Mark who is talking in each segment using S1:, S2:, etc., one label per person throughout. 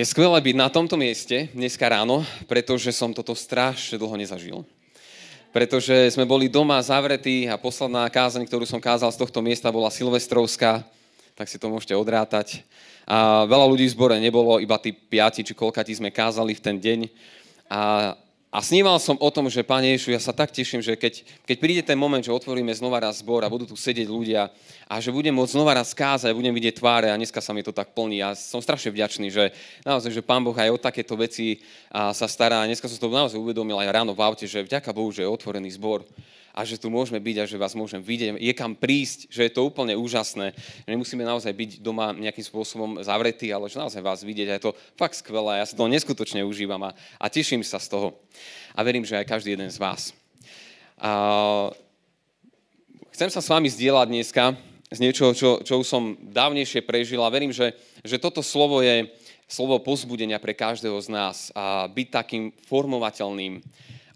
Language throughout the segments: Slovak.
S1: Je skvelé byť na tomto mieste dneska ráno, pretože som toto strašne dlho nezažil. Pretože sme boli doma zavretí a posledná kázaň, ktorú som kázal z tohto miesta, bola Silvestrovská, tak si to môžete odrátať. A veľa ľudí v zbore nebolo, iba tí piati či koľkati sme kázali v ten deň. A a sníval som o tom, že Pane Ješu, ja sa tak teším, že keď, keď príde ten moment, že otvoríme znova raz zbor a budú tu sedieť ľudia a že budem môcť znova raz kázať, budem vidieť tváre a dneska sa mi to tak plní. Ja som strašne vďačný, že naozaj, že Pán Boh aj o takéto veci sa stará. A dneska som to naozaj uvedomil aj ráno v aute, že vďaka Bohu, že je otvorený zbor a že tu môžeme byť a že vás môžem vidieť. Je kam prísť, že je to úplne úžasné. Nemusíme naozaj byť doma nejakým spôsobom zavretí, ale že naozaj vás vidieť a je to fakt skvelé. Ja sa to neskutočne užívam a, a teším sa z toho. A verím, že aj každý jeden z vás. A, chcem sa s vami zdieľať dneska z niečoho, čo, čo už som dávnejšie prežil a verím, že, že toto slovo je slovo pozbudenia pre každého z nás a byť takým formovateľným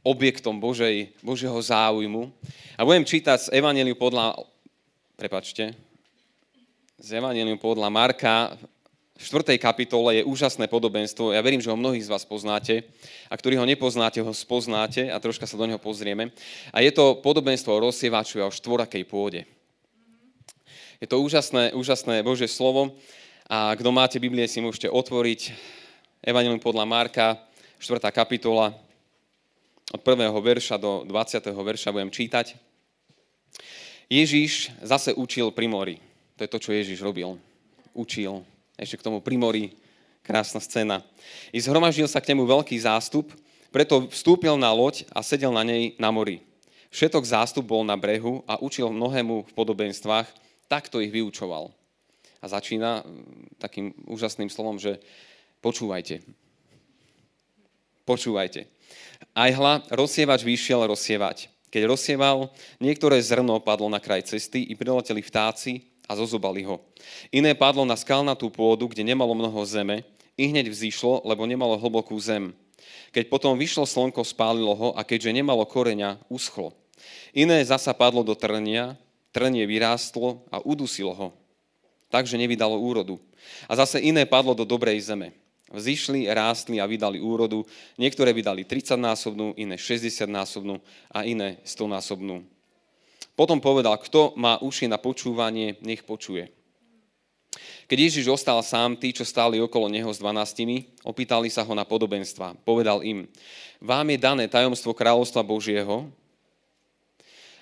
S1: objektom Božej, Božieho záujmu. A budem čítať z Evangeliu podľa, prepačte, z Evangeliu podľa Marka v 4. kapitole je úžasné podobenstvo. Ja verím, že ho mnohí z vás poznáte. A ktorí ho nepoznáte, ho spoznáte a troška sa do neho pozrieme. A je to podobenstvo o rozsievaču a o štvorakej pôde. Je to úžasné, úžasné Božie slovo. A kto máte Biblie, si môžete otvoriť Evangelium podľa Marka, 4. kapitola, od 1. verša do 20. verša budem čítať. Ježíš zase učil pri mori. To je to, čo Ježíš robil. Učil. Ešte k tomu pri mori. Krásna scéna. I zhromaždil sa k nemu veľký zástup, preto vstúpil na loď a sedel na nej na mori. Všetok zástup bol na brehu a učil mnohému v podobenstvách, takto ich vyučoval. A začína mm, takým úžasným slovom, že počúvajte. Počúvajte. Aj hla, rozsievač vyšiel rozsievať. Keď rozsieval, niektoré zrno padlo na kraj cesty i prileteli vtáci a zozobali ho. Iné padlo na skalnatú pôdu, kde nemalo mnoho zeme, i hneď vzýšlo, lebo nemalo hlbokú zem. Keď potom vyšlo slnko, spálilo ho a keďže nemalo koreňa, uschlo. Iné zasa padlo do trnia, trnie vyrástlo a udusilo ho. Takže nevydalo úrodu. A zase iné padlo do dobrej zeme Vzýšli, rástli a vydali úrodu. Niektoré vydali 30-násobnú, iné 60-násobnú a iné 100-násobnú. Potom povedal, kto má uši na počúvanie, nech počuje. Keď Ježiš ostal sám, tí, čo stáli okolo neho s dvanáctimi, opýtali sa ho na podobenstva. Povedal im, vám je dané tajomstvo kráľovstva Božieho,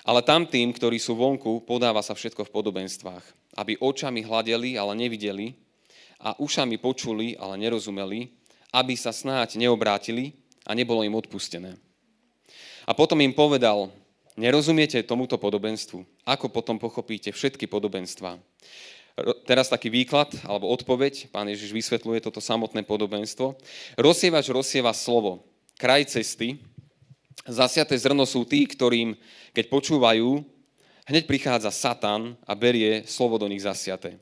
S1: ale tam tým, ktorí sú vonku, podáva sa všetko v podobenstvách, aby očami hľadeli, ale nevideli, a ušami počuli, ale nerozumeli, aby sa snáď neobrátili a nebolo im odpustené. A potom im povedal, nerozumiete tomuto podobenstvu, ako potom pochopíte všetky podobenstva. Teraz taký výklad alebo odpoveď, pán Ježiš vysvetľuje toto samotné podobenstvo. Rozsievač rozsieva slovo, kraj cesty, zasiaté zrno sú tí, ktorým, keď počúvajú, hneď prichádza Satan a berie slovo do nich zasiaté.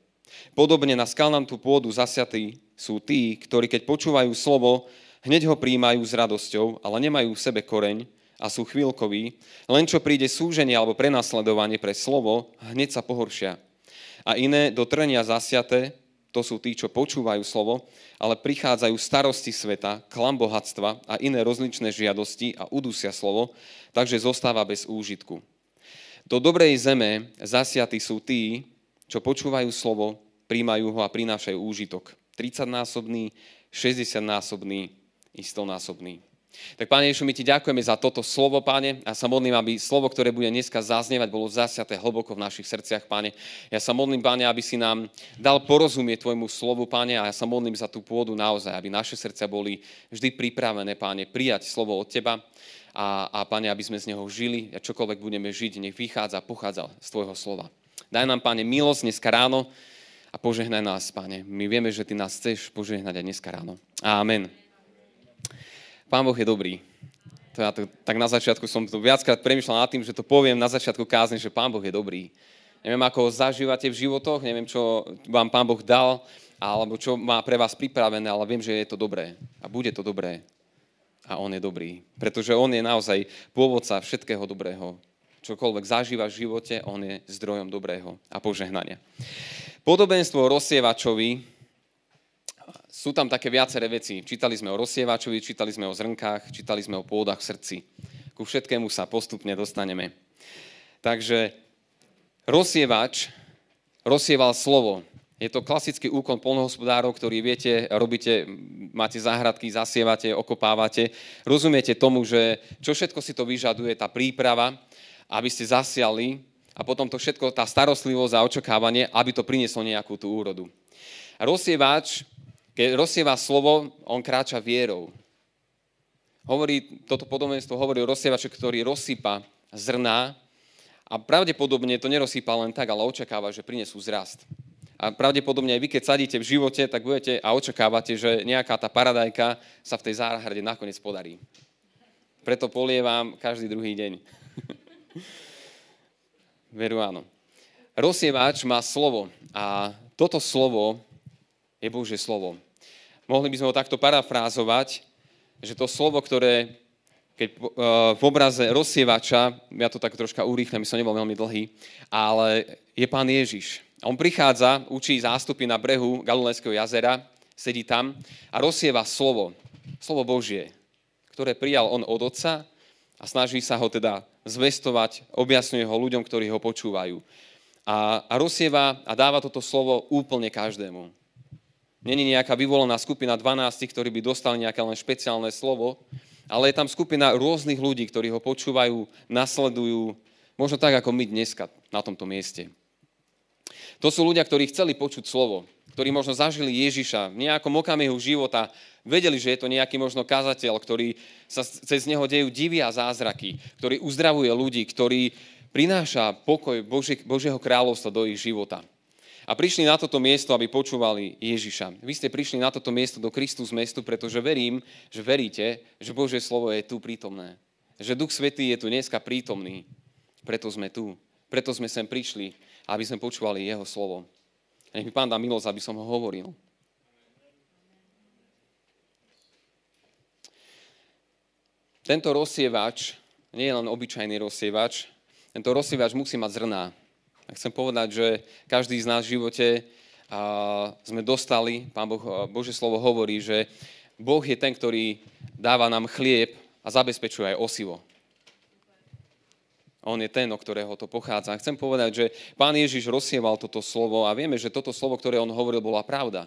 S1: Podobne na skalnatú pôdu zasiatí sú tí, ktorí keď počúvajú slovo, hneď ho príjmajú s radosťou, ale nemajú v sebe koreň a sú chvíľkoví, len čo príde súženie alebo prenasledovanie pre slovo, hneď sa pohoršia. A iné do trenia zasiaté, to sú tí, čo počúvajú slovo, ale prichádzajú starosti sveta, klam bohatstva a iné rozličné žiadosti a udusia slovo, takže zostáva bez úžitku. Do dobrej zeme zasiatí sú tí, čo počúvajú slovo, príjmajú ho a prinášajú úžitok. 30-násobný, 60-násobný i 100-násobný. Tak, Pane Ješu, my Ti ďakujeme za toto slovo, Pane. Ja sa modlím, aby slovo, ktoré bude dneska zaznievať, bolo zasiaté hlboko v našich srdciach, Pane. Ja sa modlím, Pane, aby si nám dal porozumieť Tvojmu slovu, Pane, a ja sa modlím za tú pôdu naozaj, aby naše srdcia boli vždy pripravené, Pane, prijať slovo od Teba a, a Pane, aby sme z neho žili a čokoľvek budeme žiť, nech vychádza a pochádza z Tvojho slova. Daj nám, Pane, milosť dneska ráno a požehnaj nás, Pane. My vieme, že Ty nás chceš požehnať aj dneska ráno. Amen. Pán Boh je dobrý. To ja to, tak na začiatku som tu viackrát premyšľal nad tým, že to poviem na začiatku kázne, že Pán Boh je dobrý. Neviem, ako ho zažívate v životoch, neviem, čo vám Pán Boh dal, alebo čo má pre vás pripravené, ale viem, že je to dobré. A bude to dobré. A On je dobrý. Pretože On je naozaj pôvodca všetkého dobrého čokoľvek zažívaš v živote, on je zdrojom dobrého a požehnania. Podobenstvo rozsievačovi sú tam také viaceré veci. Čítali sme o rozsievačovi, čítali sme o zrnkách, čítali sme o pôdach v srdci. Ku všetkému sa postupne dostaneme. Takže rozsievač rozsieval slovo. Je to klasický úkon polnohospodárov, ktorý viete, robíte, máte záhradky, zasievate, okopávate. Rozumiete tomu, že čo všetko si to vyžaduje, tá príprava, aby ste zasiali a potom to všetko, tá starostlivosť a očakávanie, aby to prinieslo nejakú tú úrodu. Rozsievač, keď rozsieva slovo, on kráča vierou. Hovorí, toto podobenstvo hovorí o rozsievače, ktorý rozsypa zrná a pravdepodobne to nerozsýpa len tak, ale očakáva, že prinesú zrast. A pravdepodobne aj vy, keď sadíte v živote, tak budete a očakávate, že nejaká tá paradajka sa v tej záhrade nakoniec podarí. Preto polievam každý druhý deň. Veru áno. Rozsievač má slovo a toto slovo je Božie slovo. Mohli by sme ho takto parafrázovať, že to slovo, ktoré keď eh, v obraze rozsievača, ja to tak troška urýchlim, som nebol veľmi dlhý, ale je pán Ježiš. On prichádza, učí zástupy na brehu Galilejského jazera, sedí tam a rozsieva slovo, slovo Božie, ktoré prijal on od otca a snaží sa ho teda zvestovať, objasňuje ho ľuďom, ktorí ho počúvajú. A, a rozsieva a dáva toto slovo úplne každému. Není nejaká vyvolená skupina 12, ktorí by dostali nejaké len špeciálne slovo, ale je tam skupina rôznych ľudí, ktorí ho počúvajú, nasledujú, možno tak ako my dneska na tomto mieste. To sú ľudia, ktorí chceli počuť slovo, ktorí možno zažili Ježiša v nejakom okamihu života, vedeli, že je to nejaký možno kazateľ, ktorý sa cez neho dejú divy a zázraky, ktorý uzdravuje ľudí, ktorý prináša pokoj Božie, Božieho kráľovstva do ich života. A prišli na toto miesto, aby počúvali Ježiša. Vy ste prišli na toto miesto do Kristus mestu, pretože verím, že veríte, že Božie slovo je tu prítomné. Že Duch Svetý je tu dneska prítomný. Preto sme tu. Preto sme sem prišli aby sme počúvali jeho slovo. Nech mi pán dá milosť, aby som ho hovoril. Tento rozsievač nie je len obyčajný rozsievač, tento rozsievač musí mať zrná. A chcem povedať, že každý z nás v živote a, sme dostali, pán boh, Bože slovo hovorí, že Boh je ten, ktorý dáva nám chlieb a zabezpečuje aj osivo. On je ten, o ktorého to pochádza. Chcem povedať, že pán Ježiš rozsieval toto slovo a vieme, že toto slovo, ktoré on hovoril, bola pravda.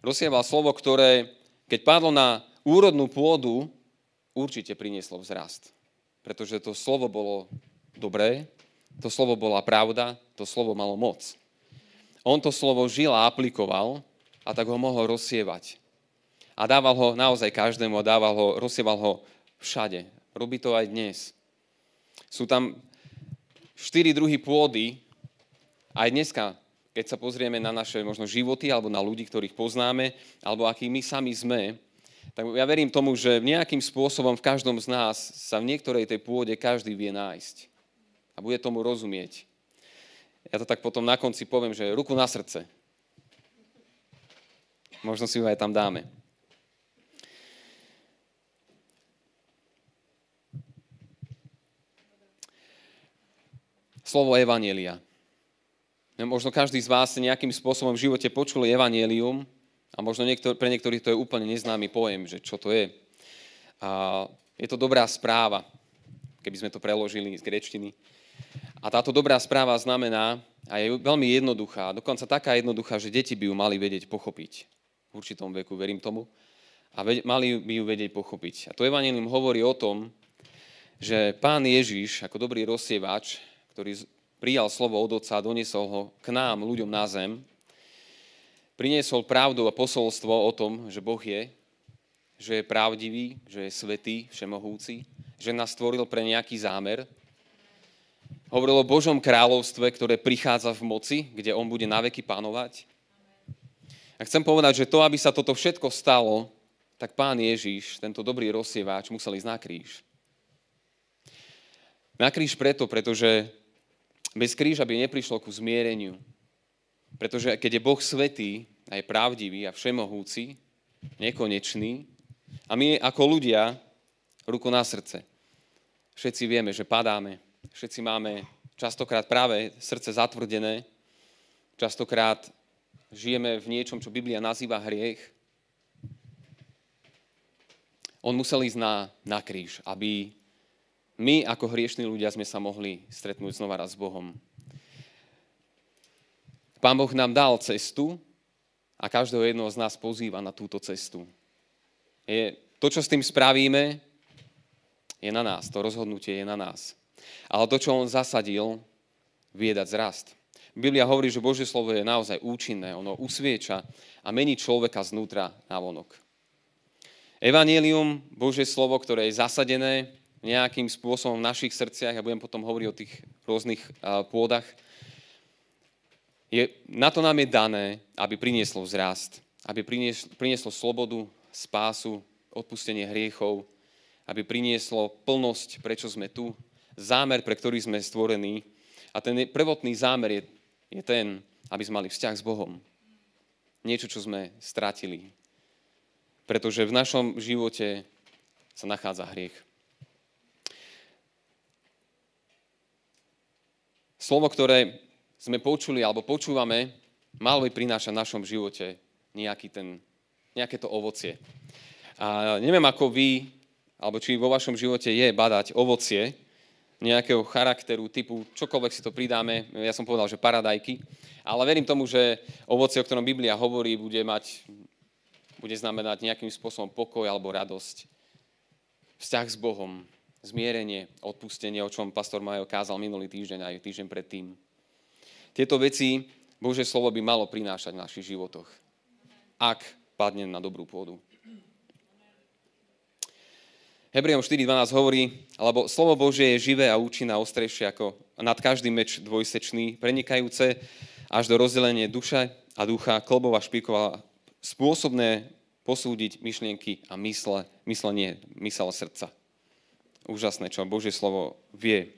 S1: Rozsieval slovo, ktoré, keď padlo na úrodnú pôdu, určite prinieslo vzrast. Pretože to slovo bolo dobré, to slovo bola pravda, to slovo malo moc. On to slovo žil a aplikoval a tak ho mohol rozsievať. A dával ho naozaj každému a dával ho, rozsieval ho všade. Robí to aj dnes. Sú tam štyri druhy pôdy. Aj dneska, keď sa pozrieme na naše možno životy alebo na ľudí, ktorých poznáme, alebo akí my sami sme, tak ja verím tomu, že nejakým spôsobom v každom z nás sa v niektorej tej pôde každý vie nájsť. A bude tomu rozumieť. Ja to tak potom na konci poviem, že ruku na srdce. Možno si ju aj tam dáme. slovo Evanielia. Možno každý z vás nejakým spôsobom v živote počuli Evangelium a možno niektor, pre niektorých to je úplne neznámy pojem, že čo to je. A je to dobrá správa, keby sme to preložili z grečtiny. A táto dobrá správa znamená, a je veľmi jednoduchá, dokonca taká jednoduchá, že deti by ju mali vedieť pochopiť. V určitom veku, verím tomu. A mali by ju vedieť pochopiť. A to Evangelium hovorí o tom, že pán Ježiš, ako dobrý rozsievač, ktorý prijal slovo od Otca a doniesol ho k nám, ľuďom na zem, priniesol pravdu a posolstvo o tom, že Boh je, že je pravdivý, že je svetý, všemohúci, že nás stvoril pre nejaký zámer. Hovoril o Božom kráľovstve, ktoré prichádza v moci, kde on bude naveky panovať. A chcem povedať, že to, aby sa toto všetko stalo, tak pán Ježiš, tento dobrý rozsieváč, musel ísť na kríž. Na kríž preto, pretože bez kríža by neprišlo ku zmiereniu. Pretože keď je Boh svetý a je pravdivý a všemohúci, nekonečný, a my ako ľudia, ruku na srdce, všetci vieme, že padáme, všetci máme častokrát práve srdce zatvrdené, častokrát žijeme v niečom, čo Biblia nazýva hriech, on musel ísť na, na kríž, aby my ako hriešní ľudia sme sa mohli stretnúť znova raz s Bohom. Pán Boh nám dal cestu a každého jednoho z nás pozýva na túto cestu. Je, to, čo s tým spravíme, je na nás. To rozhodnutie je na nás. Ale to, čo on zasadil, vie dať zrast. Biblia hovorí, že Božie slovo je naozaj účinné, ono usvieča a mení človeka znútra na vonok. Evangelium, Božie slovo, ktoré je zasadené nejakým spôsobom v našich srdciach, ja budem potom hovoriť o tých rôznych pôdach, je, na to nám je dané, aby prinieslo vzrast, aby prinieslo, prinieslo slobodu, spásu, odpustenie hriechov, aby prinieslo plnosť, prečo sme tu, zámer, pre ktorý sme stvorení. A ten prvotný zámer je je ten, aby sme mali vzťah s Bohom. Niečo, čo sme stratili. Pretože v našom živote sa nachádza hriech. Slovo, ktoré sme počuli alebo počúvame, malo by prinášať v našom živote nejaký ten, nejaké to ovocie. A neviem, ako vy, alebo či vo vašom živote je badať ovocie, nejakého charakteru, typu čokoľvek si to pridáme, ja som povedal, že paradajky, ale verím tomu, že ovocie, o ktorom Biblia hovorí, bude mať, bude znamenať nejakým spôsobom pokoj alebo radosť. Vzťah s Bohom, zmierenie, odpustenie, o čom pastor Majo kázal minulý týždeň aj týždeň predtým. Tieto veci Bože slovo by malo prinášať v našich životoch, ak padne na dobrú pôdu. Hebrejom 4.12 hovorí, alebo slovo Božie je živé a účinné a ostrejšie ako nad každý meč dvojsečný, prenikajúce až do rozdelenie duše a ducha, klbov a spôsobné posúdiť myšlienky a mysle, myslenie, mysel srdca. Úžasné, čo Božie slovo vie.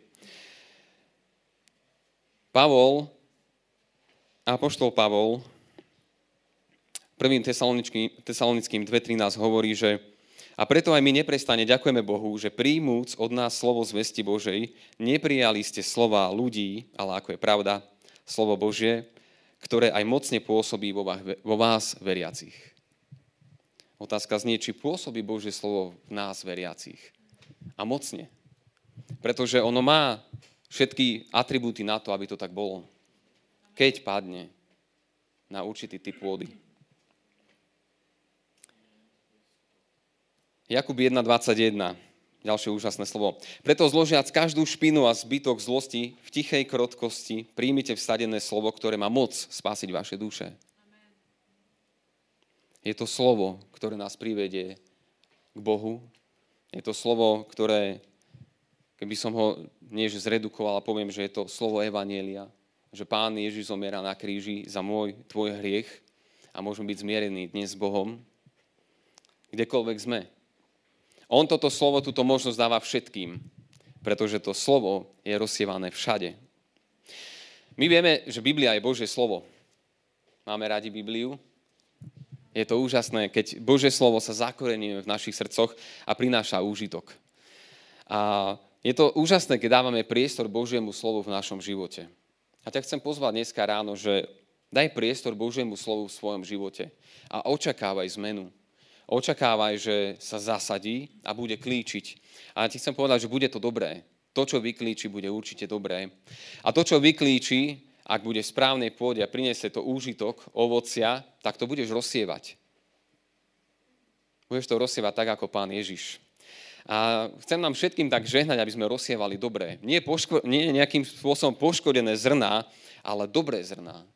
S1: Pavol, apoštol Pavol, prvým tesalonickým 2.13 hovorí, že a preto aj my neprestane ďakujeme Bohu, že príjmúc od nás slovo zvesti Božej, neprijali ste slova ľudí, ale ako je pravda, slovo Božie, ktoré aj mocne pôsobí vo vás veriacich. Otázka znie, či pôsobí Božie slovo v nás veriacich. A mocne. Pretože ono má všetky atribúty na to, aby to tak bolo. Keď padne na určitý typ pôdy. Jakub 1.21, ďalšie úžasné slovo. Preto zložiac každú špinu a zbytok zlosti v tichej krotkosti príjmite vsadené slovo, ktoré má moc spásiť vaše duše. Je to slovo, ktoré nás privedie k Bohu. Je to slovo, ktoré, keby som ho nie že zredukoval, ale poviem, že je to slovo Evanielia, že Pán Ježiš zomiera na kríži za môj, tvoj hriech a môžeme byť zmierení dnes s Bohom, kdekoľvek sme. On toto slovo, túto možnosť dáva všetkým, pretože to slovo je rozsievané všade. My vieme, že Biblia je Božie slovo. Máme radi Bibliu. Je to úžasné, keď Božie slovo sa zakorení v našich srdcoch a prináša úžitok. A je to úžasné, keď dávame priestor Božiemu slovu v našom živote. A ťa chcem pozvať dneska ráno, že daj priestor Božiemu slovu v svojom živote a očakávaj zmenu očakávaj, že sa zasadí a bude klíčiť. A ti chcem povedať, že bude to dobré. To, čo vyklíči, bude určite dobré. A to, čo vyklíči, ak bude v správnej pôde a priniesie to úžitok, ovocia, tak to budeš rozsievať. Budeš to rozsievať tak, ako pán Ježiš. A chcem nám všetkým tak žehnať, aby sme rozsievali dobré. Nie, poško- nie nejakým spôsobom poškodené zrná, ale dobré zrná.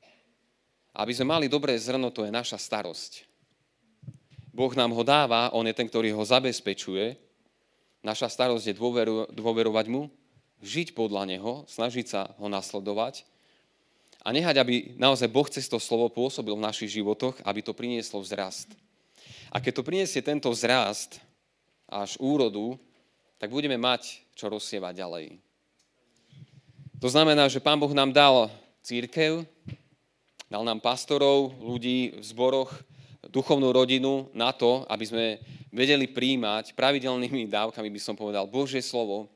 S1: Aby sme mali dobré zrno, to je naša starosť. Boh nám ho dáva, on je ten, ktorý ho zabezpečuje. Naša starosť je dôveru, dôverovať mu, žiť podľa neho, snažiť sa ho nasledovať a nehať, aby naozaj Boh cez to slovo pôsobil v našich životoch, aby to prinieslo vzrast. A keď to priniesie tento vzrast až úrodu, tak budeme mať čo rozsievať ďalej. To znamená, že Pán Boh nám dal církev, dal nám pastorov, ľudí v zboroch, duchovnú rodinu na to, aby sme vedeli príjmať pravidelnými dávkami, by som povedal, Božie slovo.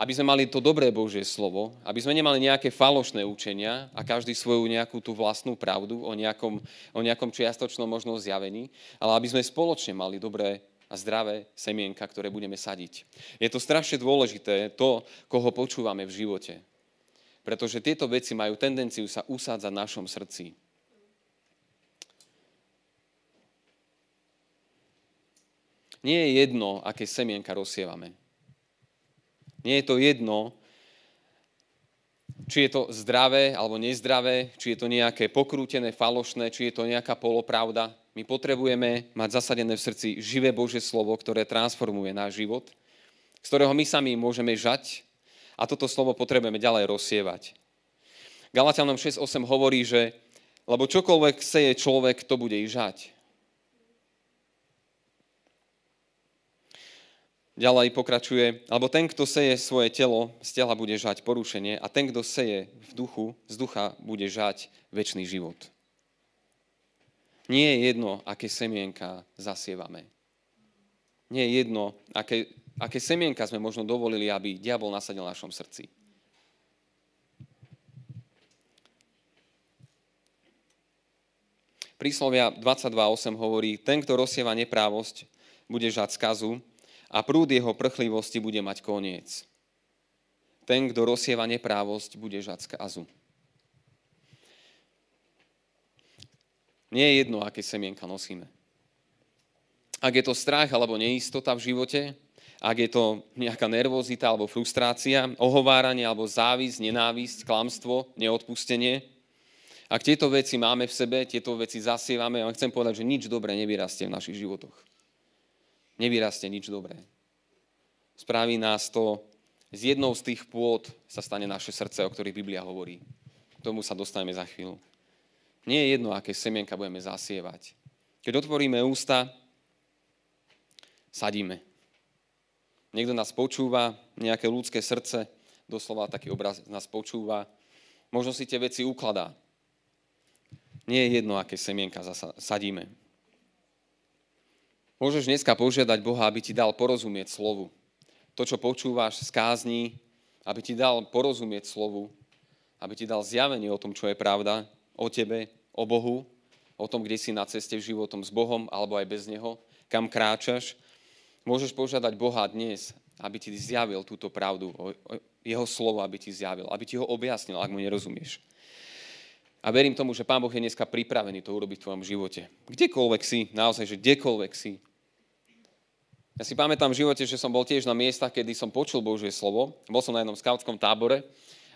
S1: aby sme mali to dobré Božie slovo, aby sme nemali nejaké falošné učenia a každý svoju nejakú tú vlastnú pravdu o nejakom, o nejakom čiastočnom možno zjavení, ale aby sme spoločne mali dobré a zdravé semienka, ktoré budeme sadiť. Je to strašne dôležité, to, koho počúvame v živote. Pretože tieto veci majú tendenciu sa usádzať v našom srdci. Nie je jedno, aké semienka rozsievame. Nie je to jedno, či je to zdravé alebo nezdravé, či je to nejaké pokrútené, falošné, či je to nejaká polopravda. My potrebujeme mať zasadené v srdci živé Božie slovo, ktoré transformuje náš život, z ktorého my sami môžeme žať a toto slovo potrebujeme ďalej rozsievať. Galatianom 6.8 hovorí, že lebo čokoľvek seje človek, to bude i žať. Ďalej pokračuje, alebo ten, kto seje svoje telo, z tela bude žať porušenie a ten, kto seje v duchu, z ducha bude žať väčší život. Nie je jedno, aké semienka zasievame. Nie je jedno, aké, aké semienka sme možno dovolili, aby diabol nasadil v našom srdci. Príslovia 22.8 hovorí, ten, kto rozsieva neprávosť, bude žať skazu, a prúd jeho prchlivosti bude mať koniec. Ten, kto rozsieva neprávosť, bude žať skazu. Nie je jedno, aké semienka nosíme. Ak je to strach alebo neistota v živote, ak je to nejaká nervozita alebo frustrácia, ohováranie alebo závisť, nenávisť, klamstvo, neodpustenie, ak tieto veci máme v sebe, tieto veci zasievame, ja chcem povedať, že nič dobré nevyrastie v našich životoch nevyrastie nič dobré. Spraví nás to, z jednou z tých pôd sa stane naše srdce, o ktorých Biblia hovorí. K tomu sa dostaneme za chvíľu. Nie je jedno, aké semienka budeme zasievať. Keď otvoríme ústa, sadíme. Niekto nás počúva, nejaké ľudské srdce, doslova taký obraz nás počúva, možno si tie veci ukladá. Nie je jedno, aké semienka sadíme. Môžeš dneska požiadať Boha, aby ti dal porozumieť slovu. To, čo počúvaš z kázni, aby ti dal porozumieť slovu, aby ti dal zjavenie o tom, čo je pravda, o tebe, o Bohu, o tom, kde si na ceste v životom s Bohom alebo aj bez Neho, kam kráčaš. Môžeš požiadať Boha dnes, aby ti zjavil túto pravdu, jeho slovo, aby ti zjavil, aby ti ho objasnil, ak mu nerozumieš. A verím tomu, že Pán Boh je dneska pripravený to urobiť v tvojom živote. Kdekoľvek si, naozaj, že kdekoľvek si, ja si pamätám v živote, že som bol tiež na miestach, kedy som počul Božie slovo. Bol som na jednom skautskom tábore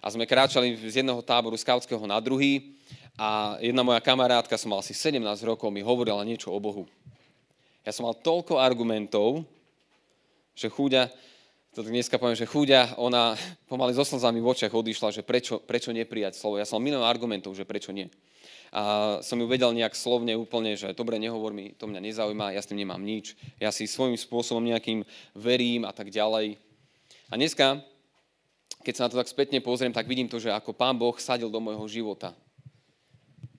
S1: a sme kráčali z jedného táboru skautského na druhý a jedna moja kamarátka, som mal asi 17 rokov, mi hovorila niečo o Bohu. Ja som mal toľko argumentov, že chúďa, to dneska poviem, že chúďa, ona pomaly so slzami v očiach odišla, že prečo, prečo neprijať slovo. Ja som mal milión argumentov, že prečo nie a som ju vedel nejak slovne úplne, že dobre, nehovor mi, to mňa nezaujíma, ja s tým nemám nič, ja si svojím spôsobom nejakým verím a tak ďalej. A dneska, keď sa na to tak spätne pozriem, tak vidím to, že ako Pán Boh sadil do môjho života.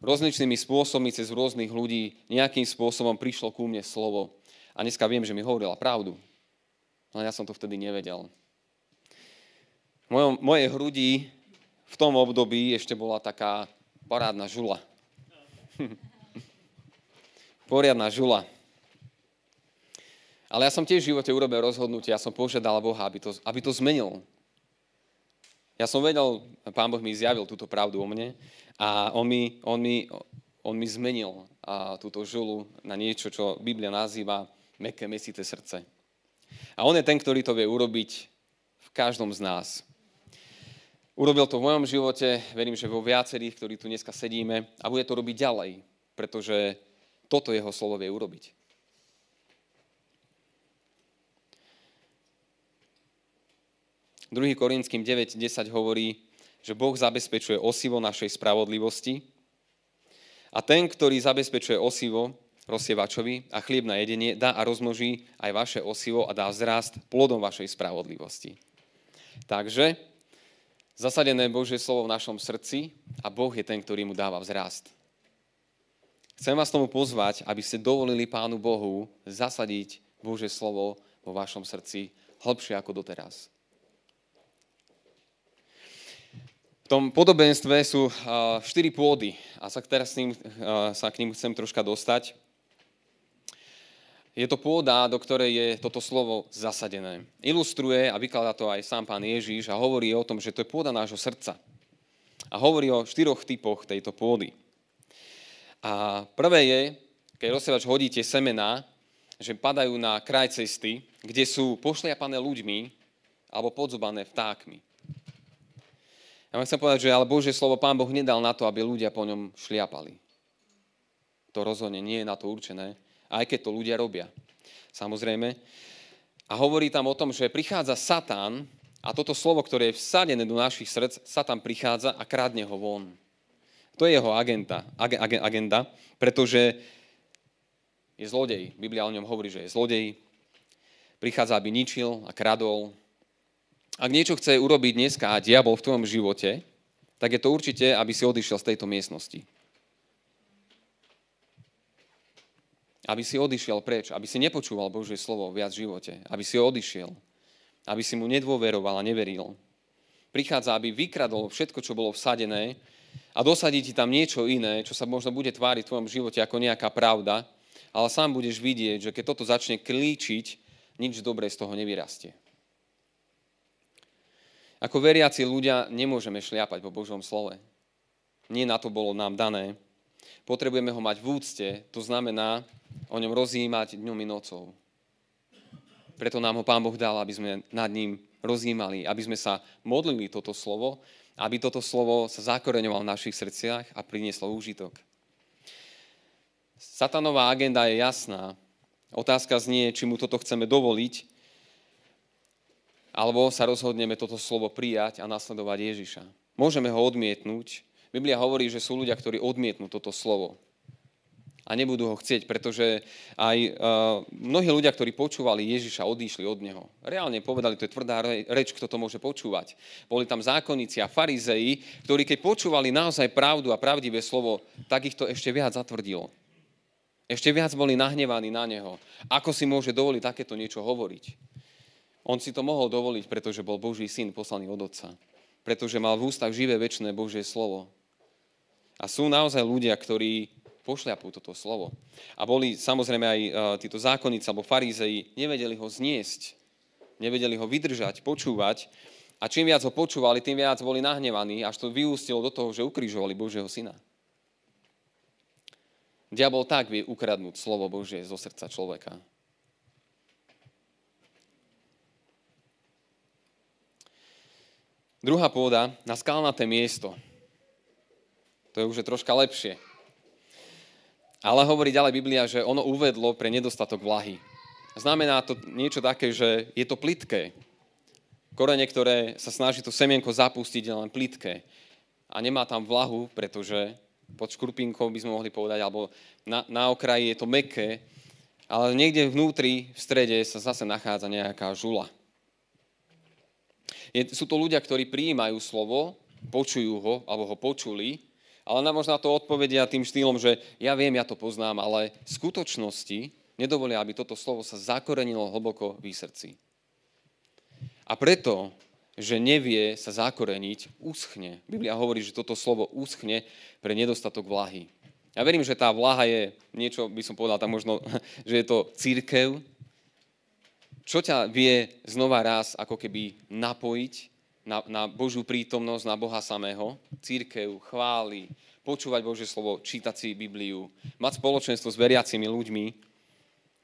S1: Rozličnými spôsobmi cez rôznych ľudí nejakým spôsobom prišlo ku mne slovo. A dneska viem, že mi hovorila pravdu. Ale ja som to vtedy nevedel. V mojej hrudi v tom období ešte bola taká parádna žula. Poriadna žula. Ale ja som tiež v živote urobil rozhodnutie, ja som požiadal Boha, aby to, aby to zmenil. Ja som vedel, Pán Boh mi zjavil túto pravdu o mne a on mi, on mi, on mi zmenil a, túto žulu na niečo, čo Biblia nazýva meké mesité srdce. A on je ten, ktorý to vie urobiť v každom z nás. Urobil to v mojom živote, verím, že vo viacerých, ktorí tu dneska sedíme a bude to robiť ďalej, pretože toto jeho slovo vie urobiť. Druhý Korinským 9.10 hovorí, že Boh zabezpečuje osivo našej spravodlivosti a ten, ktorý zabezpečuje osivo rozsievačovi a chlieb na jedenie, dá a rozmnoží aj vaše osivo a dá vzrast plodom vašej spravodlivosti. Takže zasadené Božie slovo v našom srdci a Boh je ten, ktorý mu dáva vzrast. Chcem vás tomu pozvať, aby ste dovolili Pánu Bohu zasadiť Božie slovo vo vašom srdci hlbšie ako doteraz. V tom podobenstve sú štyri pôdy a sa, teraz s ním, sa k ním chcem troška dostať. Je to pôda, do ktorej je toto slovo zasadené. Ilustruje a vykladá to aj sám pán Ježiš a hovorí o tom, že to je pôda nášho srdca. A hovorí o štyroch typoch tejto pôdy. A prvé je, keď rozsievač hodíte semená, že padajú na kraj cesty, kde sú pošliapané ľuďmi alebo podzubané vtákmi. Ja vám chcem povedať, že ale Božie slovo Pán Boh nedal na to, aby ľudia po ňom šliapali. To rozhodne nie je na to určené, aj keď to ľudia robia. Samozrejme. A hovorí tam o tom, že prichádza Satan a toto slovo, ktoré je vsadené do našich srdc, Satan prichádza a krádne ho von. To je jeho agenda, agenda pretože je zlodej. Biblia o ňom hovorí, že je zlodej. Prichádza, aby ničil a kradol, ak niečo chce urobiť dneska diabol v tvojom živote, tak je to určite, aby si odišiel z tejto miestnosti. Aby si odišiel preč, aby si nepočúval Božie slovo viac v živote, aby si odišiel, aby si mu nedôveroval a neveril. Prichádza, aby vykradol všetko, čo bolo vsadené a dosadí ti tam niečo iné, čo sa možno bude tváriť v tvojom živote ako nejaká pravda, ale sám budeš vidieť, že keď toto začne klíčiť, nič dobré z toho nevyrastie. Ako veriaci ľudia nemôžeme šliapať po Božom slove. Nie na to bolo nám dané. Potrebujeme ho mať v úcte, to znamená o ňom rozjímať dňom i nocou. Preto nám ho Pán Boh dal, aby sme nad ním rozjímali, aby sme sa modlili toto slovo, aby toto slovo sa zakoreňovalo v našich srdciach a prinieslo úžitok. Satanová agenda je jasná. Otázka znie, či mu toto chceme dovoliť alebo sa rozhodneme toto slovo prijať a nasledovať Ježiša. Môžeme ho odmietnúť. Biblia hovorí, že sú ľudia, ktorí odmietnú toto slovo a nebudú ho chcieť, pretože aj uh, mnohí ľudia, ktorí počúvali Ježiša, odišli od neho. Reálne povedali, to je tvrdá reč, kto to môže počúvať. Boli tam zákonníci a farizei, ktorí keď počúvali naozaj pravdu a pravdivé slovo, tak ich to ešte viac zatvrdilo. Ešte viac boli nahnevaní na neho. Ako si môže dovoliť takéto niečo hovoriť? On si to mohol dovoliť, pretože bol Boží syn poslaný od Otca. Pretože mal v ústach živé väčšie Božie slovo. A sú naozaj ľudia, ktorí pošľapú toto slovo. A boli samozrejme aj uh, títo zákonníci alebo farízeji, nevedeli ho zniesť, nevedeli ho vydržať, počúvať. A čím viac ho počúvali, tým viac boli nahnevaní, až to vyústilo do toho, že ukrižovali Božieho syna. Diabol tak vie ukradnúť slovo Božie zo srdca človeka. Druhá pôda na skalnaté miesto. To je už troška lepšie. Ale hovorí ďalej Biblia, že ono uvedlo pre nedostatok vlahy. Znamená to niečo také, že je to plitké. Korene, ktoré sa snaží to semienko zapustiť, je len plitké. A nemá tam vlahu, pretože pod škrupinkou by sme mohli povedať, alebo na, na okraji je to meké, ale niekde vnútri, v strede sa zase nachádza nejaká žula. Je, sú to ľudia, ktorí prijímajú slovo, počujú ho, alebo ho počuli, ale nám možno to odpovedia tým štýlom, že ja viem, ja to poznám, ale v skutočnosti nedovolia, aby toto slovo sa zakorenilo hlboko v srdci. A preto, že nevie sa zakoreniť, uschne. Biblia hovorí, že toto slovo uschne pre nedostatok vlahy. Ja verím, že tá vlaha je niečo, by som povedal tam možno, že je to církev, čo ťa vie znova raz ako keby napojiť na, na Božiu prítomnosť, na Boha samého, církev, chváli, počúvať Božie slovo, čítať si Bibliu, mať spoločenstvo s veriacimi ľuďmi,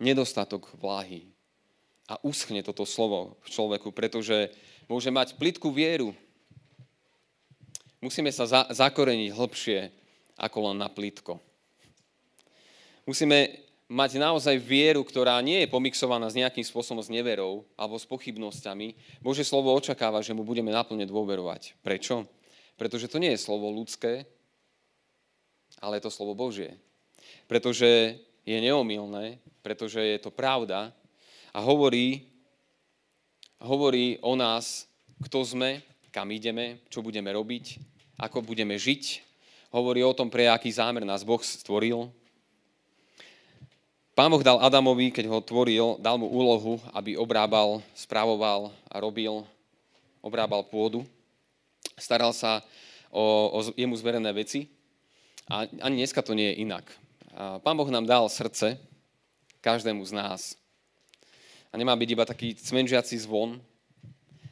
S1: nedostatok vláhy. A uschne toto slovo v človeku, pretože môže mať plitkú vieru. Musíme sa za, zakoreniť hlbšie ako len na plitko. Musíme mať naozaj vieru, ktorá nie je pomixovaná s nejakým spôsobom s neverou alebo s pochybnosťami, Bože slovo očakáva, že mu budeme naplne dôverovať. Prečo? Pretože to nie je slovo ľudské, ale je to slovo Božie. Pretože je neomilné, pretože je to pravda a hovorí, hovorí o nás, kto sme, kam ideme, čo budeme robiť, ako budeme žiť. Hovorí o tom, pre aký zámer nás Boh stvoril, Pán Boh dal Adamovi, keď ho tvoril, dal mu úlohu, aby obrábal, spravoval a robil, obrábal pôdu. Staral sa o, o jemu zverené veci. A ani dneska to nie je inak. A Pán Boh nám dal srdce, každému z nás. A nemá byť iba taký cmenžiaci zvon,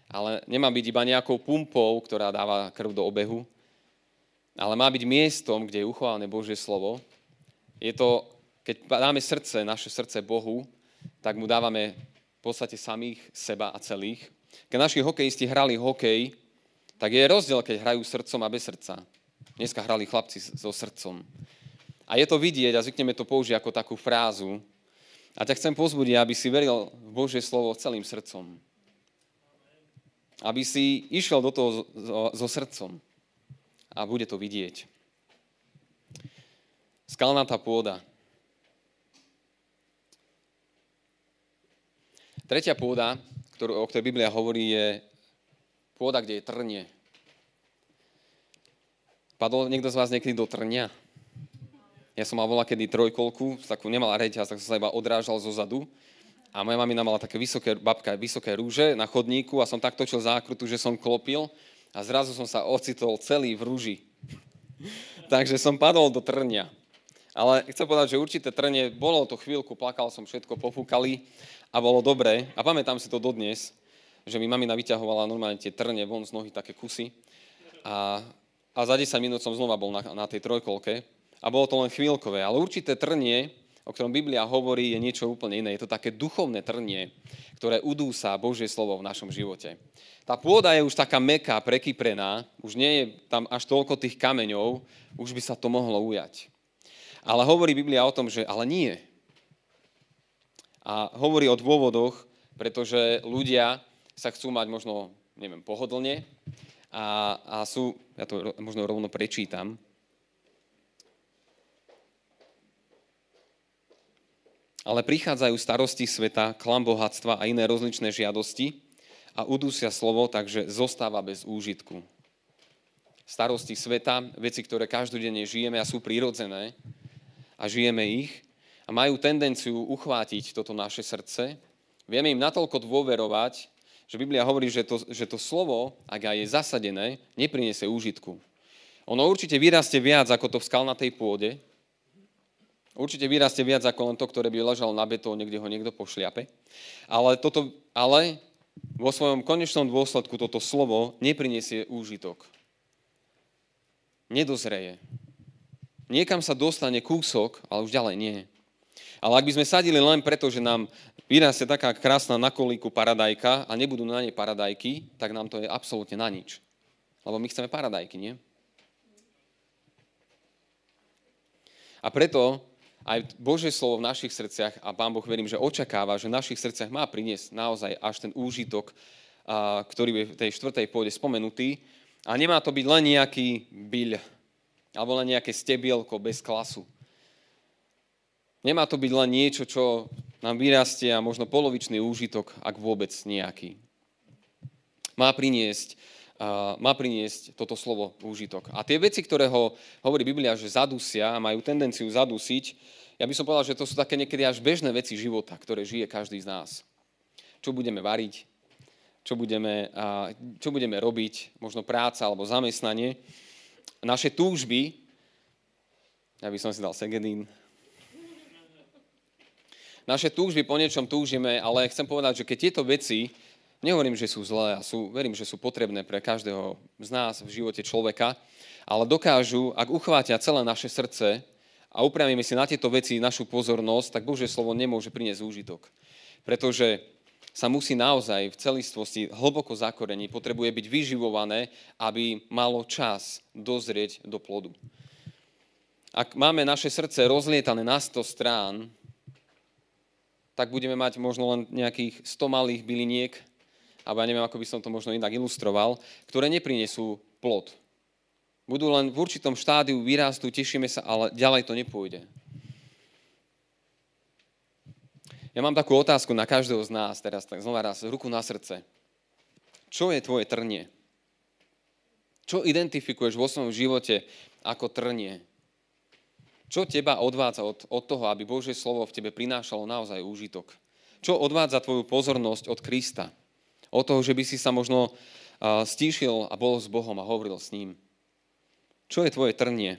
S1: ale nemá byť iba nejakou pumpou, ktorá dáva krv do obehu, ale má byť miestom, kde je uchované Božie slovo. Je to, keď dáme srdce, naše srdce Bohu, tak mu dávame v podstate samých seba a celých. Keď naši hokejisti hrali hokej, tak je rozdiel, keď hrajú srdcom a bez srdca. Dneska hrali chlapci so srdcom. A je to vidieť a zvykneme to použiť ako takú frázu. A ťa chcem pozbudiť, aby si veril v Božie slovo celým srdcom. Aby si išiel do toho so, srdcom. A bude to vidieť. Skalnatá pôda. Tretia pôda, ktorú, o ktorej Biblia hovorí, je pôda, kde je trnie. Padol niekto z vás niekedy do trnia? Ja som mal volá kedy trojkolku, takú nemala reťaz, tak som sa iba odrážal zo zadu. A moja mamina mala také vysoké, babka, vysoké rúže na chodníku a som tak točil zákrutu, že som klopil a zrazu som sa ocitol celý v rúži. Takže som padol do trnia. Ale chcem povedať, že určité trnie, bolo to chvíľku, plakal som všetko, pofúkali a bolo dobré. A pamätám si to dodnes, že mi mamina vyťahovala normálne tie trne von z nohy, také kusy. A, a za 10 minút som znova bol na, na tej trojkolke a bolo to len chvíľkové. Ale určité trnie, o ktorom Biblia hovorí, je niečo úplne iné. Je to také duchovné trnie, ktoré udúsa Božie slovo v našom živote. Tá pôda je už taká meká, prekyprená, už nie je tam až toľko tých kameňov, už by sa to mohlo ujať. Ale hovorí Biblia o tom, že ale nie. A hovorí o dôvodoch, pretože ľudia sa chcú mať možno, neviem, pohodlne a, a sú, ja to možno rovno prečítam, ale prichádzajú starosti sveta, klam bohatstva a iné rozličné žiadosti a udúsia slovo, takže zostáva bez úžitku. Starosti sveta, veci, ktoré každodenne žijeme a sú prírodzené, a žijeme ich a majú tendenciu uchvátiť toto naše srdce. Vieme im natoľko dôverovať, že Biblia hovorí, že to, že to slovo, ak aj je zasadené, nepriniesie úžitku. Ono určite vyrastie viac ako to v skalnatej pôde, Určite vyrastie viac ako len to, ktoré by ležalo na betóne, kde ho niekto pošliape. Ale, toto, ale vo svojom konečnom dôsledku toto slovo nepriniesie úžitok. Nedozreje. Niekam sa dostane kúsok, ale už ďalej nie. Ale ak by sme sadili len preto, že nám vyrastie taká krásna na kolíku paradajka a nebudú na nej paradajky, tak nám to je absolútne na nič. Lebo my chceme paradajky, nie? A preto aj Božie slovo v našich srdciach a Pán Boh verím, že očakáva, že v našich srdciach má priniesť naozaj až ten úžitok, ktorý je v tej štvrtej pôde spomenutý. A nemá to byť len nejaký byľ, alebo len nejaké stebielko bez klasu. Nemá to byť len niečo, čo nám vyrastie a možno polovičný úžitok, ak vôbec nejaký. Má priniesť, má priniesť toto slovo úžitok. A tie veci, ktoré ho hovorí Biblia, že zadusia a majú tendenciu zadusiť, ja by som povedal, že to sú také niekedy až bežné veci života, ktoré žije každý z nás. Čo budeme variť, čo budeme, čo budeme robiť, možno práca alebo zamestnanie naše túžby, ja by som si dal Segedín, naše túžby po niečom túžime, ale chcem povedať, že keď tieto veci, nehovorím, že sú zlé a sú, verím, že sú potrebné pre každého z nás v živote človeka, ale dokážu, ak uchvátia celé naše srdce a upriamíme si na tieto veci našu pozornosť, tak Božie slovo nemôže priniesť úžitok. Pretože sa musí naozaj v celistvosti hlboko zakorení, potrebuje byť vyživované, aby malo čas dozrieť do plodu. Ak máme naše srdce rozlietané na 100 strán, tak budeme mať možno len nejakých 100 malých byliniek, alebo ja neviem, ako by som to možno inak ilustroval, ktoré neprinesú plod. Budú len v určitom štádiu, vyrastú, tešíme sa, ale ďalej to nepôjde. Ja mám takú otázku na každého z nás, teraz tak znova raz, ruku na srdce. Čo je tvoje trnie? Čo identifikuješ vo svojom živote ako trnie? Čo teba odvádza od, od toho, aby Božie slovo v tebe prinášalo naozaj úžitok? Čo odvádza tvoju pozornosť od Krista? Od toho, že by si sa možno stíšil a bol s Bohom a hovoril s ním. Čo je tvoje trnie?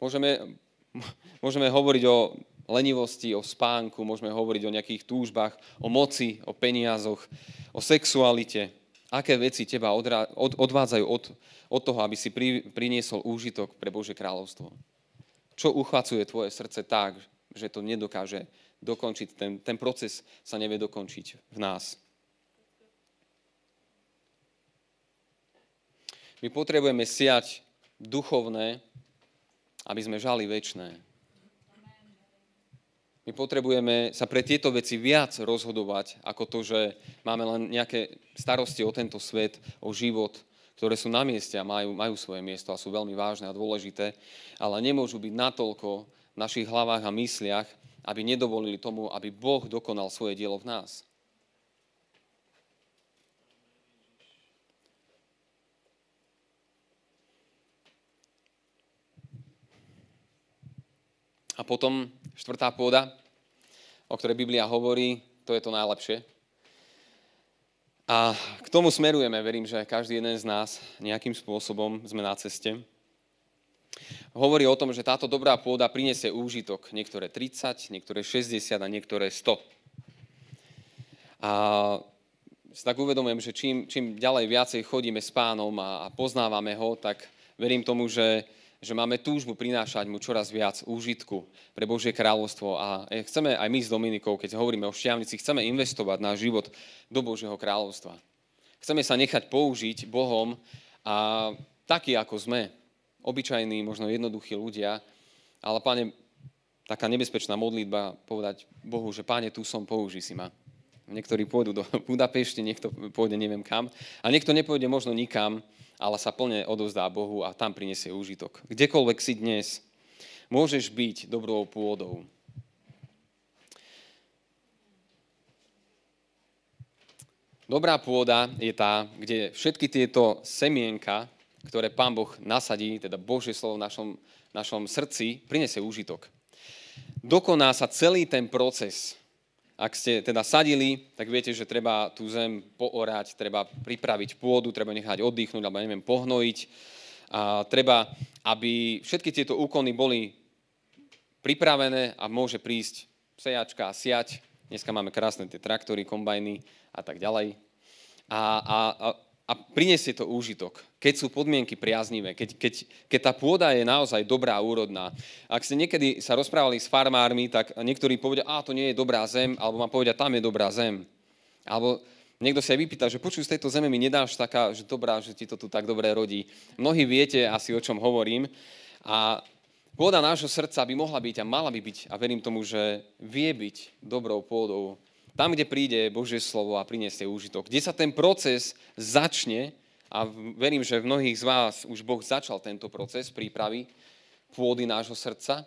S1: Môžeme, môžeme hovoriť o lenivosti, o spánku, môžeme hovoriť o nejakých túžbách, o moci, o peniazoch, o sexualite. Aké veci teba odvádzajú od, od toho, aby si pri, priniesol úžitok pre Bože kráľovstvo? Čo uchvacuje tvoje srdce tak, že to nedokáže dokončiť, ten, ten proces sa nevie dokončiť v nás? My potrebujeme siať duchovné, aby sme žali väčšné. My potrebujeme sa pre tieto veci viac rozhodovať, ako to, že máme len nejaké starosti o tento svet, o život, ktoré sú na mieste a majú, majú svoje miesto a sú veľmi vážne a dôležité, ale nemôžu byť natoľko v našich hlavách a mysliach, aby nedovolili tomu, aby Boh dokonal svoje dielo v nás. A potom štvrtá pôda, o ktorej Biblia hovorí, to je to najlepšie. A k tomu smerujeme, verím, že každý jeden z nás nejakým spôsobom sme na ceste. Hovorí o tom, že táto dobrá pôda prinesie úžitok. Niektoré 30, niektoré 60 a niektoré 100. A tak uvedomujem, že čím, čím ďalej viacej chodíme s pánom a, a poznávame ho, tak verím tomu, že že máme túžbu prinášať mu čoraz viac úžitku pre Božie kráľovstvo a chceme aj my s Dominikou, keď hovoríme o šťavnici, chceme investovať náš život do Božieho kráľovstva. Chceme sa nechať použiť Bohom a taký, ako sme, obyčajní, možno jednoduchí ľudia, ale páne, taká nebezpečná modlitba povedať Bohu, že páne, tu som, použi si ma. Niektorí pôjdu do Budapešti, niekto pôjde neviem kam a niekto nepôjde možno nikam, ale sa plne odovzdá Bohu a tam prinesie úžitok. Kdekoľvek si dnes, môžeš byť dobrou pôdou. Dobrá pôda je tá, kde všetky tieto semienka, ktoré Pán Boh nasadí, teda Božie slovo v našom, našom srdci, prinesie úžitok. Dokoná sa celý ten proces ak ste teda sadili, tak viete, že treba tú zem poorať, treba pripraviť pôdu, treba nechať oddychnúť, alebo neviem, pohnojiť. A treba, aby všetky tieto úkony boli pripravené a môže prísť sejačka a siať. Dneska máme krásne tie traktory, kombajny a tak ďalej. A, a, a a prinesie to úžitok, keď sú podmienky priaznivé, keď, keď, keď tá pôda je naozaj dobrá, úrodná. Ak ste niekedy sa rozprávali s farmármi, tak niektorí povedia, a to nie je dobrá zem, alebo vám povedia, tam je dobrá zem. Alebo niekto si aj vypýta, že počuj, z tejto zeme mi nedáš taká, že dobrá, že ti to tu tak dobre rodí. Mnohí viete asi, o čom hovorím. A pôda nášho srdca by mohla byť a mala by byť, a verím tomu, že vie byť dobrou pôdou tam, kde príde Božie slovo a priniesie úžitok. Kde sa ten proces začne, a verím, že v mnohých z vás už Boh začal tento proces prípravy pôdy nášho srdca,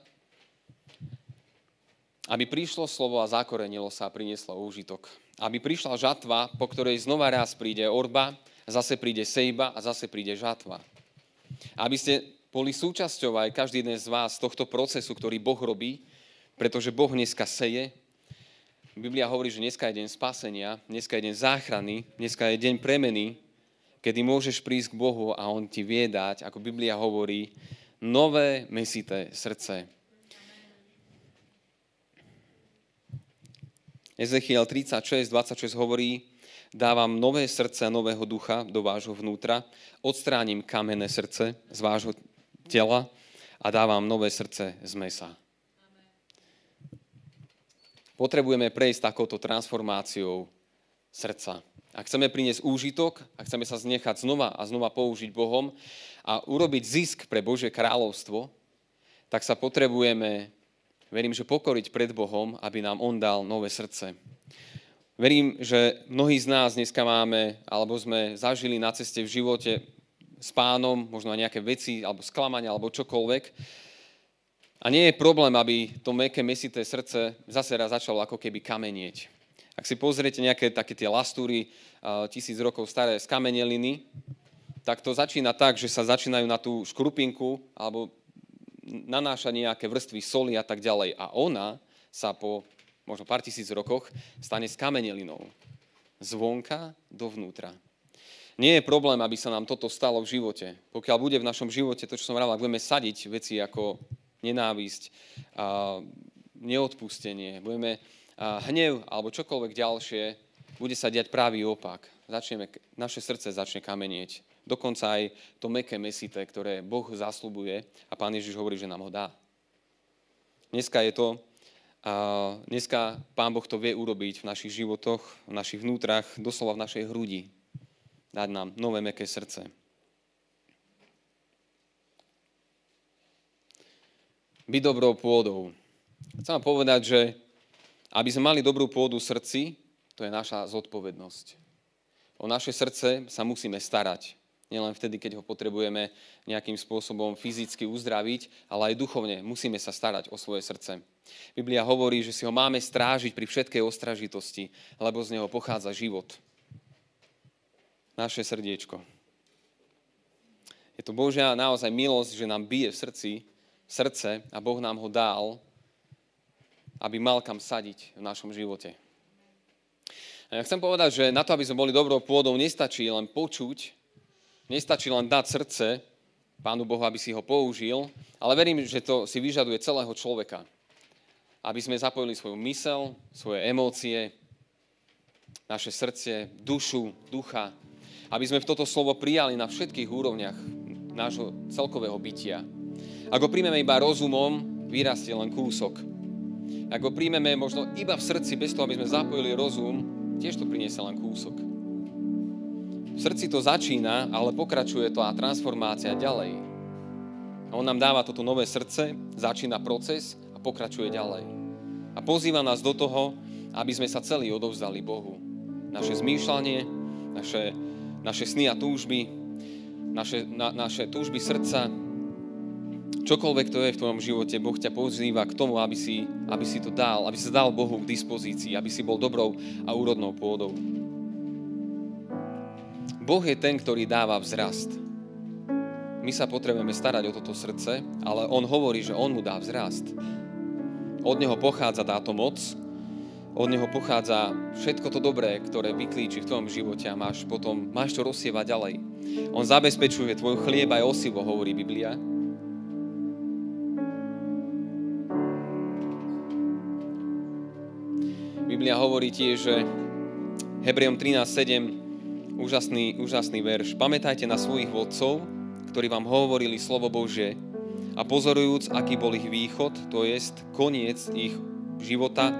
S1: aby prišlo slovo a zakorenilo sa a prinieslo úžitok. Aby prišla žatva, po ktorej znova raz príde orba, zase príde sejba a zase príde žatva. Aby ste boli súčasťou aj každý jeden z vás tohto procesu, ktorý Boh robí, pretože Boh dneska seje, Biblia hovorí, že dneska je deň spasenia, dneska je deň záchrany, dneska je deň premeny, kedy môžeš prísť k Bohu a On ti vie dať, ako Biblia hovorí, nové mesité srdce. Ezechiel 36, 26 hovorí, dávam nové srdce a nového ducha do vášho vnútra, odstránim kamenné srdce z vášho tela a dávam nové srdce z mesa. Potrebujeme prejsť takouto transformáciou srdca. Ak chceme priniesť úžitok, a chceme sa znechať znova a znova použiť Bohom a urobiť zisk pre Božie kráľovstvo, tak sa potrebujeme, verím, že pokoriť pred Bohom, aby nám On dal nové srdce. Verím, že mnohí z nás dneska máme, alebo sme zažili na ceste v živote s pánom, možno aj nejaké veci, alebo sklamania, alebo čokoľvek, a nie je problém, aby to meké, mesité srdce zase raz začalo ako keby kamenieť. Ak si pozriete nejaké také tie lastúry tisíc rokov staré z kameneliny, tak to začína tak, že sa začínajú na tú škrupinku alebo nanášať nejaké vrstvy soli a tak ďalej. A ona sa po možno pár tisíc rokoch stane s kamenelinou. Zvonka dovnútra. Nie je problém, aby sa nám toto stalo v živote. Pokiaľ bude v našom živote to, čo som hovoril, budeme sadiť veci ako nenávisť, neodpustenie, budeme hnev alebo čokoľvek ďalšie, bude sa diať pravý opak. Začneme, naše srdce začne kamenieť. Dokonca aj to meké mesité, ktoré Boh zaslubuje a Pán Ježiš hovorí, že nám ho dá. Dneska je to, dneska Pán Boh to vie urobiť v našich životoch, v našich vnútrach, doslova v našej hrudi. Dať nám nové meké srdce. Byť dobrou pôdou. Chcem vám povedať, že aby sme mali dobrú pôdu v srdci, to je naša zodpovednosť. O naše srdce sa musíme starať. Nielen vtedy, keď ho potrebujeme nejakým spôsobom fyzicky uzdraviť, ale aj duchovne musíme sa starať o svoje srdce. Biblia hovorí, že si ho máme strážiť pri všetkej ostražitosti, lebo z neho pochádza život. Naše srdiečko. Je to Božia naozaj milosť, že nám bije v srdci, srdce a Boh nám ho dal, aby mal kam sadiť v našom živote. Ja chcem povedať, že na to, aby sme boli dobrou pôdou, nestačí len počuť Nestačí len dať srdce Pánu Bohu, aby si ho použil, ale verím, že to si vyžaduje celého človeka. Aby sme zapojili svoju mysel, svoje emócie, naše srdce, dušu, ducha, aby sme v toto slovo prijali na všetkých úrovniach nášho celkového bytia. Ak ho príjmeme iba rozumom, vyrastie len kúsok. Ak ho príjmeme možno iba v srdci, bez toho, aby sme zapojili rozum, tiež to priniesie len kúsok. V srdci to začína, ale pokračuje to a transformácia ďalej. On nám dáva toto nové srdce, začína proces a pokračuje ďalej. A pozýva nás do toho, aby sme sa celý odovzdali Bohu. Naše zmýšľanie, naše, naše sny a túžby, naše, na, naše túžby srdca, čokoľvek to je v tvojom živote, Boh ťa pozýva k tomu, aby si, aby si to dal, aby sa dal Bohu k dispozícii, aby si bol dobrou a úrodnou pôdou. Boh je ten, ktorý dáva vzrast. My sa potrebujeme starať o toto srdce, ale On hovorí, že On mu dá vzrast. Od Neho pochádza táto moc, od Neho pochádza všetko to dobré, ktoré vyklíči v tvojom živote a máš potom, máš to rozsievať ďalej. On zabezpečuje tvoj chlieb aj osivo, hovorí Biblia. Biblia hovorí tiež, že Hebrejom 13.7 úžasný, úžasný verš. Pamätajte na svojich vodcov, ktorí vám hovorili slovo Bože a pozorujúc, aký bol ich východ, to jest koniec ich života,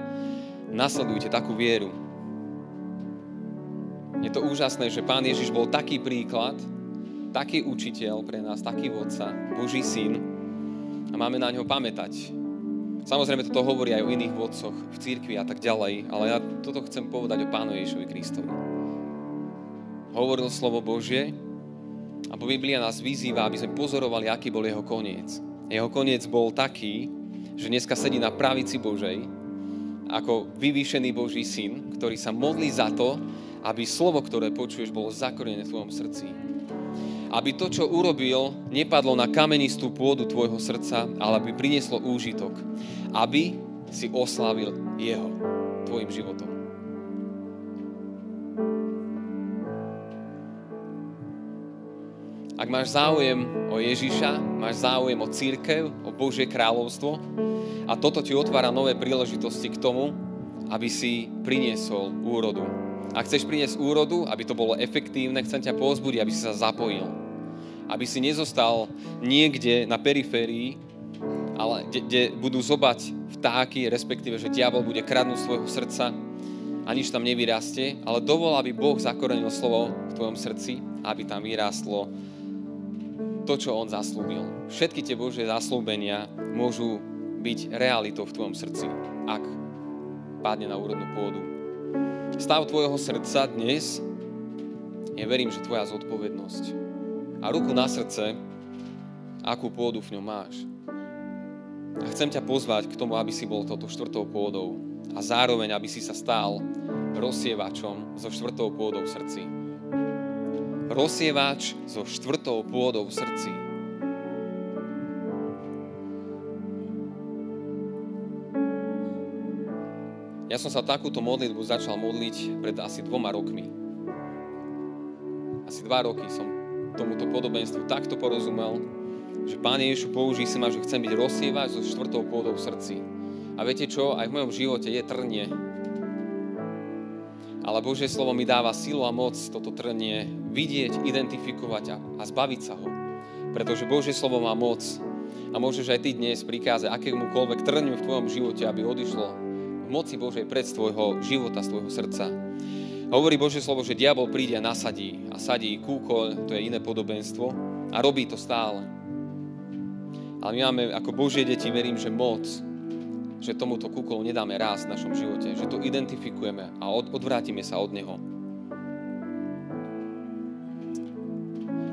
S1: nasledujte takú vieru. Je to úžasné, že Pán Ježiš bol taký príklad, taký učiteľ pre nás, taký vodca, Boží syn a máme na ňo pamätať. Samozrejme, toto hovorí aj o iných vodcoch v církvi a tak ďalej, ale ja toto chcem povedať o Pánu Ježišovi Kristovi hovoril slovo Božie a Biblia nás vyzýva, aby sme pozorovali, aký bol jeho koniec. Jeho koniec bol taký, že dneska sedí na pravici Božej ako vyvýšený Boží syn, ktorý sa modlí za to, aby slovo, ktoré počuješ, bolo zakorenené v tvojom srdci. Aby to, čo urobil, nepadlo na kamenistú pôdu tvojho srdca, ale aby prinieslo úžitok. Aby si oslávil jeho tvojim životom. Ak máš záujem o Ježiša, máš záujem o církev, o Božie kráľovstvo a toto ti otvára nové príležitosti k tomu, aby si priniesol úrodu. Ak chceš priniesť úrodu, aby to bolo efektívne, chcem ťa pozbudiť, aby si sa zapojil. Aby si nezostal niekde na periférii, ale kde, kde budú zobať vtáky, respektíve, že diabol bude kradnúť svojho srdca a nič tam nevyrastie, ale dovol, aby Boh zakorenil slovo v tvojom srdci, aby tam vyrástlo to, čo On zaslúbil. Všetky tie Božie zaslúbenia môžu byť realitou v tvojom srdci, ak padne na úrodnú pôdu. Stav tvojho srdca dnes je, verím, že tvoja zodpovednosť. A ruku na srdce, akú pôdu v ňom máš. A chcem ťa pozvať k tomu, aby si bol toto štvrtou pôdou a zároveň, aby si sa stal rozsievačom so štvrtou pôdou v srdci rozsievač so štvrtou pôdou v srdci. Ja som sa takúto modlitbu začal modliť pred asi dvoma rokmi. asi dva roky som tomuto podobenstvu takto porozumel, že Pán Ježišu použí si ma, že chcem byť rozsievať so štvrtou pôdou v srdci. A viete čo? Aj v mojom živote je trnie. Ale Božie slovo mi dáva silu a moc toto trnie vidieť, identifikovať a, a zbaviť sa ho. Pretože Božie slovo má moc a môžeš aj ty dnes prikázať akémukoľvek trňu v tvojom živote, aby odišlo moci Božej pred z tvojho života, z tvojho srdca. Hovorí Božie slovo, že diabol príde a nasadí. A sadí kúkoľ, to je iné podobenstvo. A robí to stále. Ale my máme ako Božie deti, verím, že moc, že tomuto kúkolu nedáme raz v našom živote, že to identifikujeme a od, odvrátime sa od neho.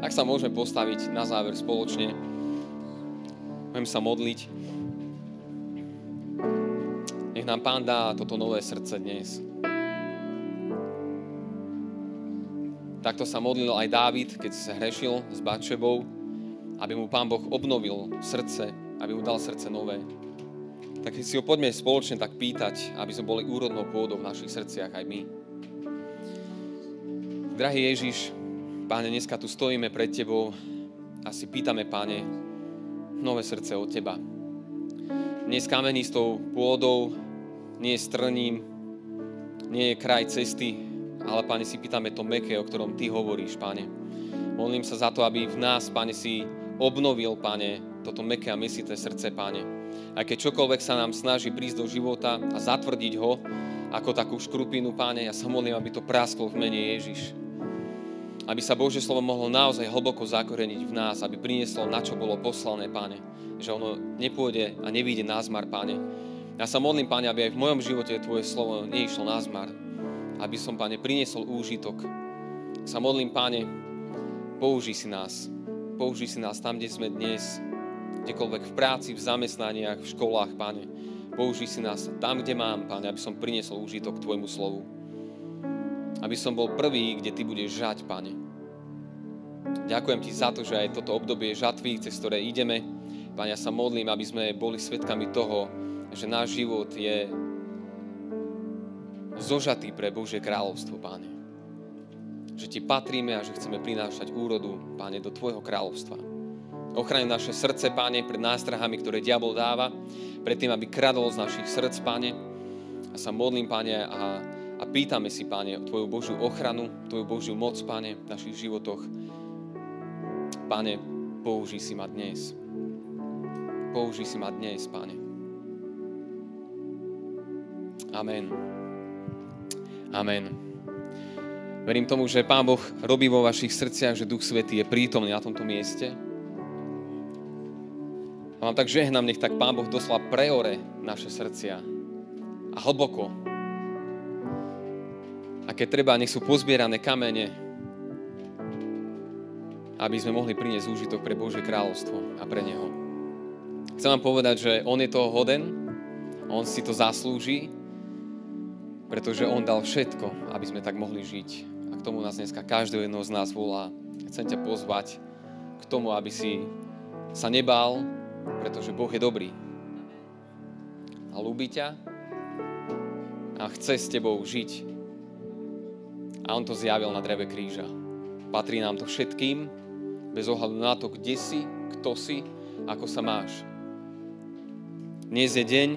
S1: Tak sa môžeme postaviť na záver spoločne. Budem sa modliť. Nech nám Pán dá toto nové srdce dnes. Takto sa modlil aj Dávid, keď sa hrešil s Batšebou, aby mu Pán Boh obnovil srdce, aby mu dal srdce nové. Tak si ho poďme spoločne tak pýtať, aby sme boli úrodnou pôdou v našich srdciach aj my. Drahý Ježiš, Páne, dneska tu stojíme pred Tebou a si pýtame, Páne, nové srdce od Teba. Nie s kamenistou pôdou, nie s trním, nie je kraj cesty, ale, Pane, si pýtame to meké, o ktorom Ty hovoríš, Pane. Modlím sa za to, aby v nás, Pane, si obnovil, Pane, toto meké a mesité srdce, Pane. Aj keď čokoľvek sa nám snaží prísť do života a zatvrdiť ho, ako takú škrupinu, Páne, ja sa modlím, aby to prasklo v mene Ježiš aby sa Božie slovo mohlo naozaj hlboko zakoreniť v nás, aby prinieslo, na čo bolo poslané, Páne. Že ono nepôjde a nevíde na zmar, Páne. Ja sa modlím, Páne, aby aj v mojom živote Tvoje slovo neišlo na zmar. Aby som, Páne, priniesol úžitok. Sa modlím, Páne, použij si nás. Použij si nás tam, kde sme dnes, kdekoľvek v práci, v zamestnaniach, v školách, Páne. Použij si nás tam, kde mám, Páne, aby som priniesol úžitok Tvojmu slovu aby som bol prvý, kde Ty budeš žať, Pane. Ďakujem Ti za to, že aj toto obdobie žatvy, cez ktoré ideme, Pane, ja sa modlím, aby sme boli svetkami toho, že náš život je zožatý pre Božie kráľovstvo, Páne. Že Ti patríme a že chceme prinášať úrodu, Páne, do Tvojho kráľovstva. Ochraň naše srdce, Páne, pred nástrahami, ktoré diabol dáva, pred tým, aby kradol z našich srdc, Páne. A sa modlím, Páne, a a pýtame si, Páne, Tvoju Božiu ochranu, Tvoju Božiu moc, Páne, v našich životoch. Páne, použij si ma dnes. Použij si ma dnes, Páne. Amen. Amen. Verím tomu, že Pán Boh robí vo vašich srdciach, že Duch Svetý je prítomný na tomto mieste. A vám tak žehnám, nech tak Pán Boh doslova preore naše srdcia a hlboko a keď treba, nech sú pozbierané kamene, aby sme mohli priniesť úžitok pre Božie kráľovstvo a pre Neho. Chcem vám povedať, že On je toho hoden, On si to zaslúži, pretože On dal všetko, aby sme tak mohli žiť. A k tomu nás dneska každého jedného z nás volá. Chcem ťa pozvať k tomu, aby si sa nebál, pretože Boh je dobrý. A ľúbi ťa a chce s tebou žiť a on to zjavil na dreve kríža. Patrí nám to všetkým, bez ohľadu na to, kde si, kto si, ako sa máš. Dnes je deň,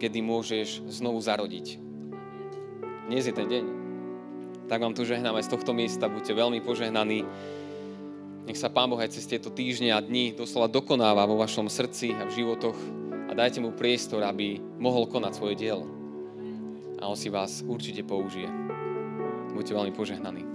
S1: kedy môžeš znovu zarodiť. Dnes je ten deň. Tak vám tu žehnám aj z tohto miesta. Buďte veľmi požehnaní. Nech sa Pán Boh aj cez tieto týždne a dni doslova dokonáva vo vašom srdci a v životoch a dajte mu priestor, aby mohol konať svoje dielo. A on si vás určite použije. Buďte veľmi požehnaní.